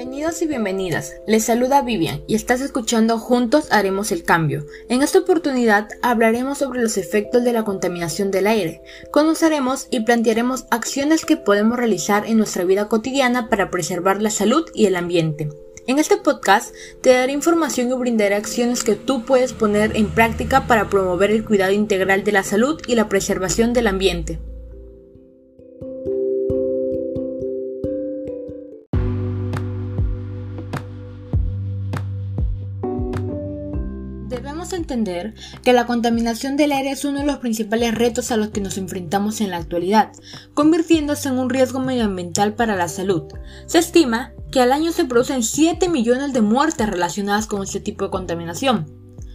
Bienvenidos y bienvenidas. Les saluda Vivian y estás escuchando Juntos Haremos el Cambio. En esta oportunidad hablaremos sobre los efectos de la contaminación del aire. Conoceremos y plantearemos acciones que podemos realizar en nuestra vida cotidiana para preservar la salud y el ambiente. En este podcast te daré información y brindaré acciones que tú puedes poner en práctica para promover el cuidado integral de la salud y la preservación del ambiente. Debemos entender que la contaminación del aire es uno de los principales retos a los que nos enfrentamos en la actualidad, convirtiéndose en un riesgo medioambiental para la salud. Se estima que al año se producen 7 millones de muertes relacionadas con este tipo de contaminación.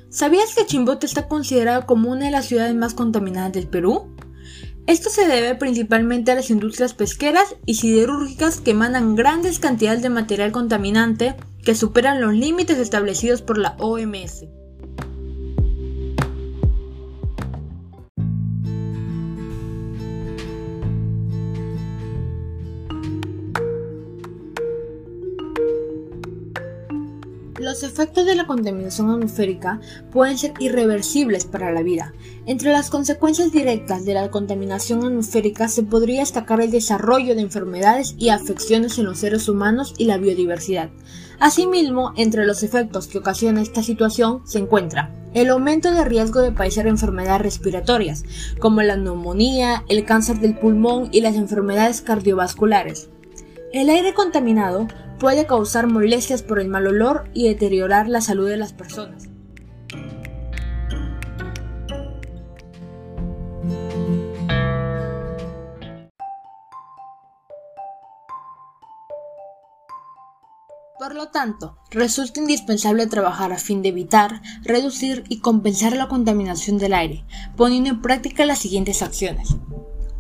¿Sabías que Chimbote está considerado como una de las ciudades más contaminadas del Perú? Esto se debe principalmente a las industrias pesqueras y siderúrgicas que emanan grandes cantidades de material contaminante que superan los límites establecidos por la OMS. Los efectos de la contaminación atmosférica pueden ser irreversibles para la vida. Entre las consecuencias directas de la contaminación atmosférica se podría destacar el desarrollo de enfermedades y afecciones en los seres humanos y la biodiversidad. Asimismo, entre los efectos que ocasiona esta situación se encuentra el aumento de riesgo de padecer enfermedades respiratorias, como la neumonía, el cáncer del pulmón y las enfermedades cardiovasculares. El aire contaminado puede causar molestias por el mal olor y deteriorar la salud de las personas. Por lo tanto, resulta indispensable trabajar a fin de evitar, reducir y compensar la contaminación del aire, poniendo en práctica las siguientes acciones.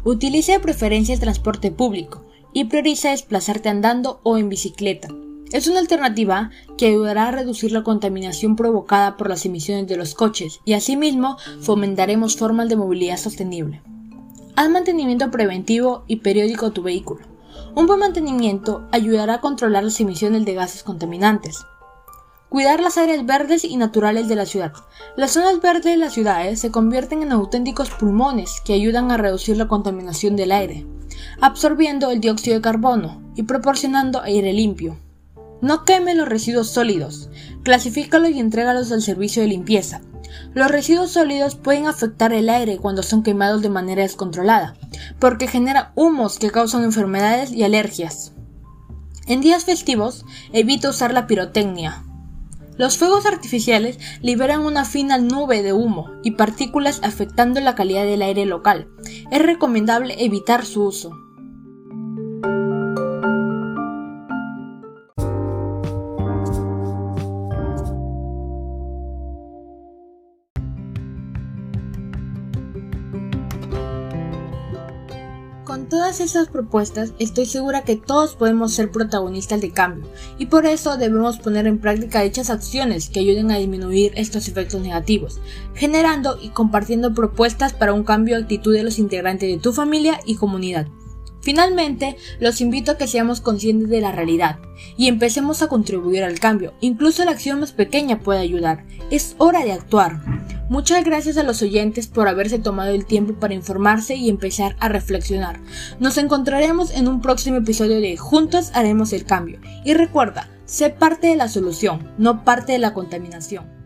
Utilice de preferencia el transporte público, y prioriza desplazarte andando o en bicicleta. Es una alternativa que ayudará a reducir la contaminación provocada por las emisiones de los coches y asimismo fomentaremos formas de movilidad sostenible. Haz mantenimiento preventivo y periódico a tu vehículo. Un buen mantenimiento ayudará a controlar las emisiones de gases contaminantes. Cuidar las áreas verdes y naturales de la ciudad. Las zonas verdes de las ciudades se convierten en auténticos pulmones que ayudan a reducir la contaminación del aire absorbiendo el dióxido de carbono y proporcionando aire limpio. No queme los residuos sólidos, clasifícalos y entrégalos al servicio de limpieza. Los residuos sólidos pueden afectar el aire cuando son quemados de manera descontrolada, porque generan humos que causan enfermedades y alergias. En días festivos, evita usar la pirotecnia, los fuegos artificiales liberan una fina nube de humo y partículas afectando la calidad del aire local. Es recomendable evitar su uso. Con todas estas propuestas estoy segura que todos podemos ser protagonistas de cambio y por eso debemos poner en práctica dichas acciones que ayuden a disminuir estos efectos negativos, generando y compartiendo propuestas para un cambio de actitud de los integrantes de tu familia y comunidad. Finalmente, los invito a que seamos conscientes de la realidad y empecemos a contribuir al cambio. Incluso la acción más pequeña puede ayudar. Es hora de actuar. Muchas gracias a los oyentes por haberse tomado el tiempo para informarse y empezar a reflexionar. Nos encontraremos en un próximo episodio de Juntos haremos el cambio. Y recuerda, sé parte de la solución, no parte de la contaminación.